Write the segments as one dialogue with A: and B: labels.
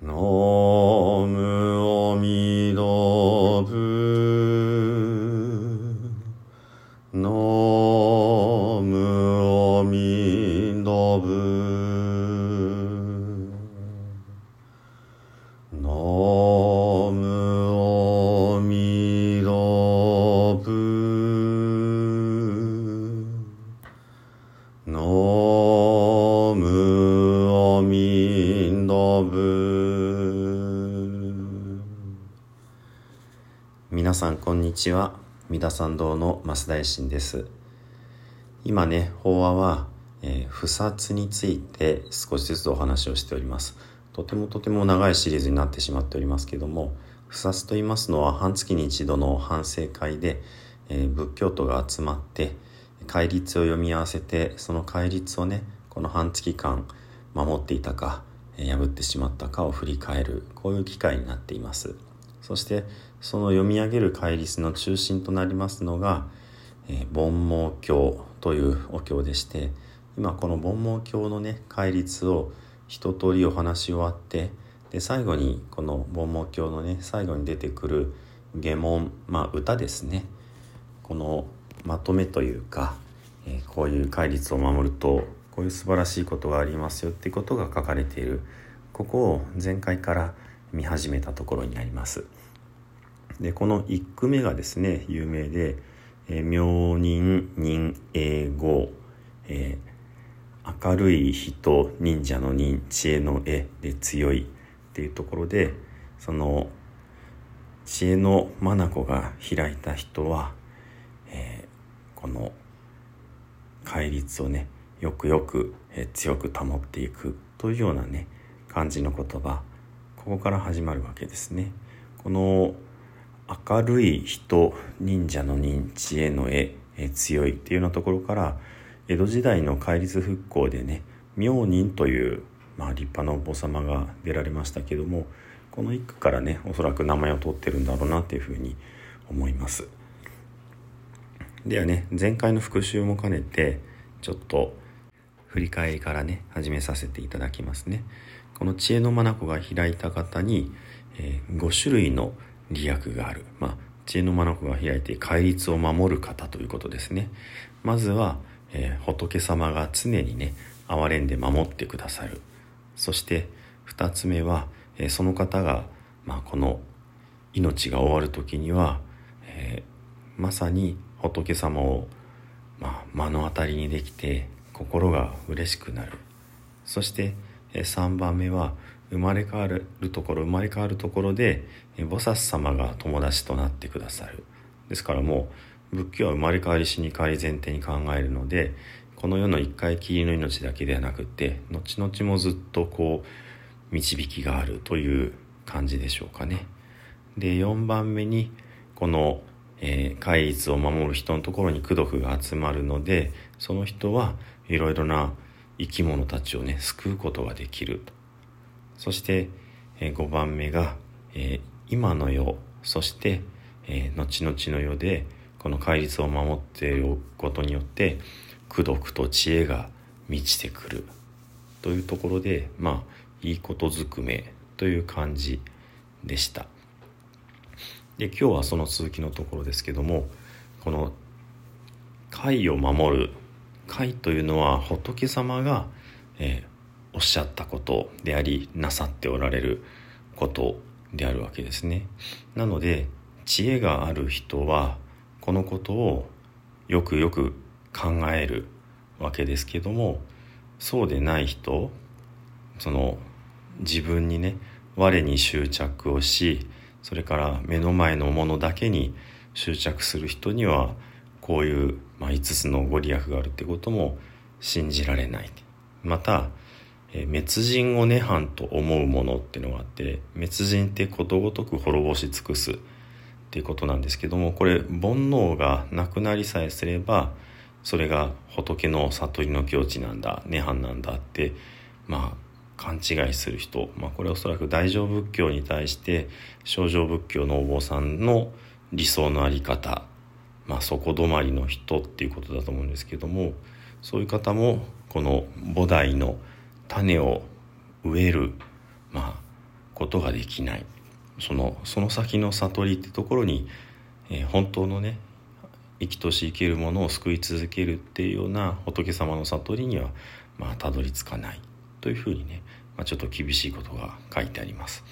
A: む皆さんこんにちは。三田参道の増大臣です。今ね法話は、えー不殺について少しずつお話をしております。とてもとても長いシリーズになってしまっておりますけども不殺と言いますのは半月に一度の反省会で、えー仏教徒が集まって戒律を読み合わせてその戒律をねこの半月間守っていたか破ってしまったかを振り返るこういう機会になっています。そしてその読み上げる戒律の中心となりますのが、えー煩悩経というお経でして今この煩悩経のね戒律を一通りお話し終わってで最後にこの煩悩経のね最後に出てくる下問まあ歌ですねこのまとめというか、えーこういう戒律を守るとこういう素晴らしいことがありますよってことが書かれているここを前回から見始めたところになります。でこの一句目がですね有名で「えー明人人英語」えー明るい人忍者の忍知恵の絵で強いっていうところでその知恵の眼が開いた人は、えーこの戒律をねよくよく、え強く保っていくというようなね感じの言葉ここから始まるわけですね。この明るい人忍者の忍知恵の絵、え強いっていうようなところから江戸時代の戒律復興でね明人という、まあ、立派なお坊様が出られましたけどもこの一句からねおそらく名前を取ってるんだろうなっていうふうに思います。ではね前回の復習も兼ねてちょっと振り返りからね始めさせていただきますねこの知恵の眼が開いた方に、え5種類の利益がある、まあ、知恵の眼が開いて戒律を守る方ということですね。まずは、えー仏様が常にね憐れんで守ってくださる。そして2つ目は、えーその方が、まあ、この命が終わる時には、えーまさに仏様を、まあ、目の当たりにできて心が嬉しくなる。そしてえー3番目は生まれ変わるところ生まれ変わるところで菩薩様が友達となってくださるですからもう仏教は生まれ変わり死に変わり前提に考えるのでこの世の一回きりの命だけではなくて後々もずっとこう導きがあるという感じでしょうかね。で4番目にこの、えー戒律を守る人のところに功徳が集まるのでその人はいろいろな生き物たちをね救うことができるとそして、え5番目が、えー今の世。そして、えー後々の世でこの戒律を守っていることによって功徳と知恵が満ちてくる。というところでまあいいことずくめという感じでした。で今日はその続きのところですけどもこの戒を守る。戒というのは仏様が、えーおっしゃったことでありなさっておられることであるわけですね。なので知恵がある人はこのことをよくよく考えるわけですけどもそうでない人その自分にね我に執着をしそれから目の前のものだけに執着する人にはこういう、まあ、5つのご利益があるってことも信じられないまた、え滅人を涅槃と思うものっていうのがあって滅人ってことごとく滅ぼし尽くすっていうことなんですけどもこれ煩悩がなくなりさえすればそれが仏の悟りの境地なんだ涅槃なんだってまあ勘違いする人、まあ、これはおそらく大乗仏教に対して正常仏教のお坊さんの理想のあり方、まあ、底止まりの人っていうことだと思うんですけどもそういう方もこの菩提の種を植える、まあ、ことができないそのその先の悟りってところに、えー、本当のね生きとし生けるものを救い続けるっていうような仏様の悟りにはまあたどり着かないというふうにね、まあ、ちょっと厳しいことが書いてあります。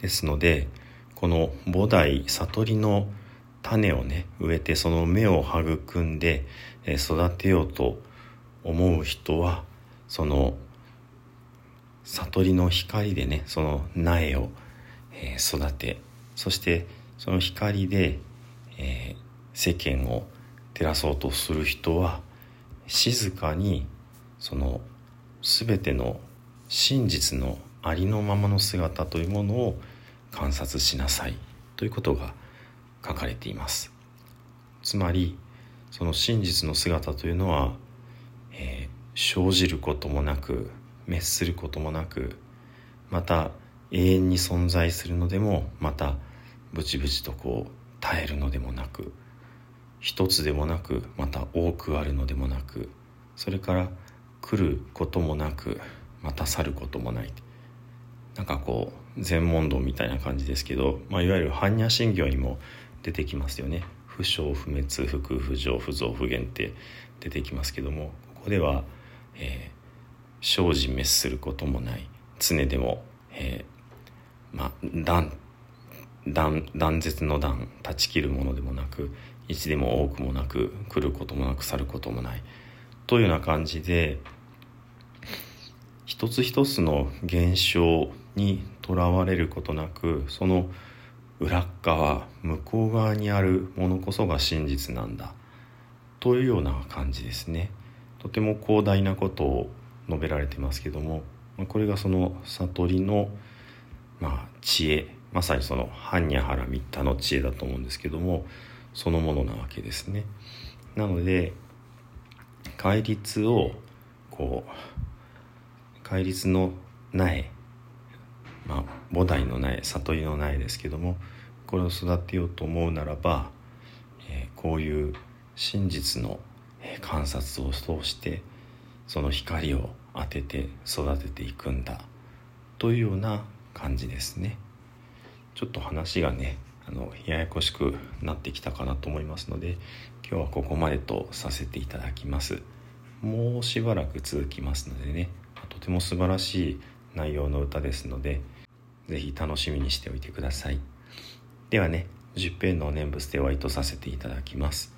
A: ですのでこの菩提悟りの種をね植えてその芽を育んで、育てようと思う人はその悟りの光でねその苗を、えー、育てそしてその光で、えー、世間を照らそうとする人は静かにその全ての真実のありのままの姿というものを観察しなさいということが書かれています。つまりその真実の姿というのは、生じることもなく滅することもなくまた永遠に存在するのでもまたブチブチとこう耐えるのでもなく一つでもなくまた多くあるのでもなくそれから来ることもなくまた去ることもない。なんかこう全問答みたいな感じですけど、まあ、いわゆる般若心経にも出てきますよね。不生不滅不空不浄不増不減って出てきますけどもここでは、えー、生じ滅することもない。常でも、えー、まあ断断断絶の断断ち切るものでもなく一でも多くもなく来ることもなく去ることもない。というような感じで一つ一つの現象にとらわれることなくその裏側向こう側にあるものこそが真実なんだ。というような感じですね。とても広大なことを述べられてますけどもこれがその悟りの、まあ、知恵まさにその般若原三田の知恵だと思うんですけどもそのものなわけですね。なので戒律をこう戒律の苗まあ菩提の苗悟りの苗ですけどもこれを育てようと思うならば、えー、こういう真実の観察を通してその光を当てて育てていくんだというような感じですね。ちょっと話がねあのややこしくなってきたかなと思いますので今日はここまでとさせていただきます。もうしばらく続きますのでねとても素晴らしい内容の歌ですので是非楽しみにしておいてください。ではね十平の念仏でお会いとさせていただきます。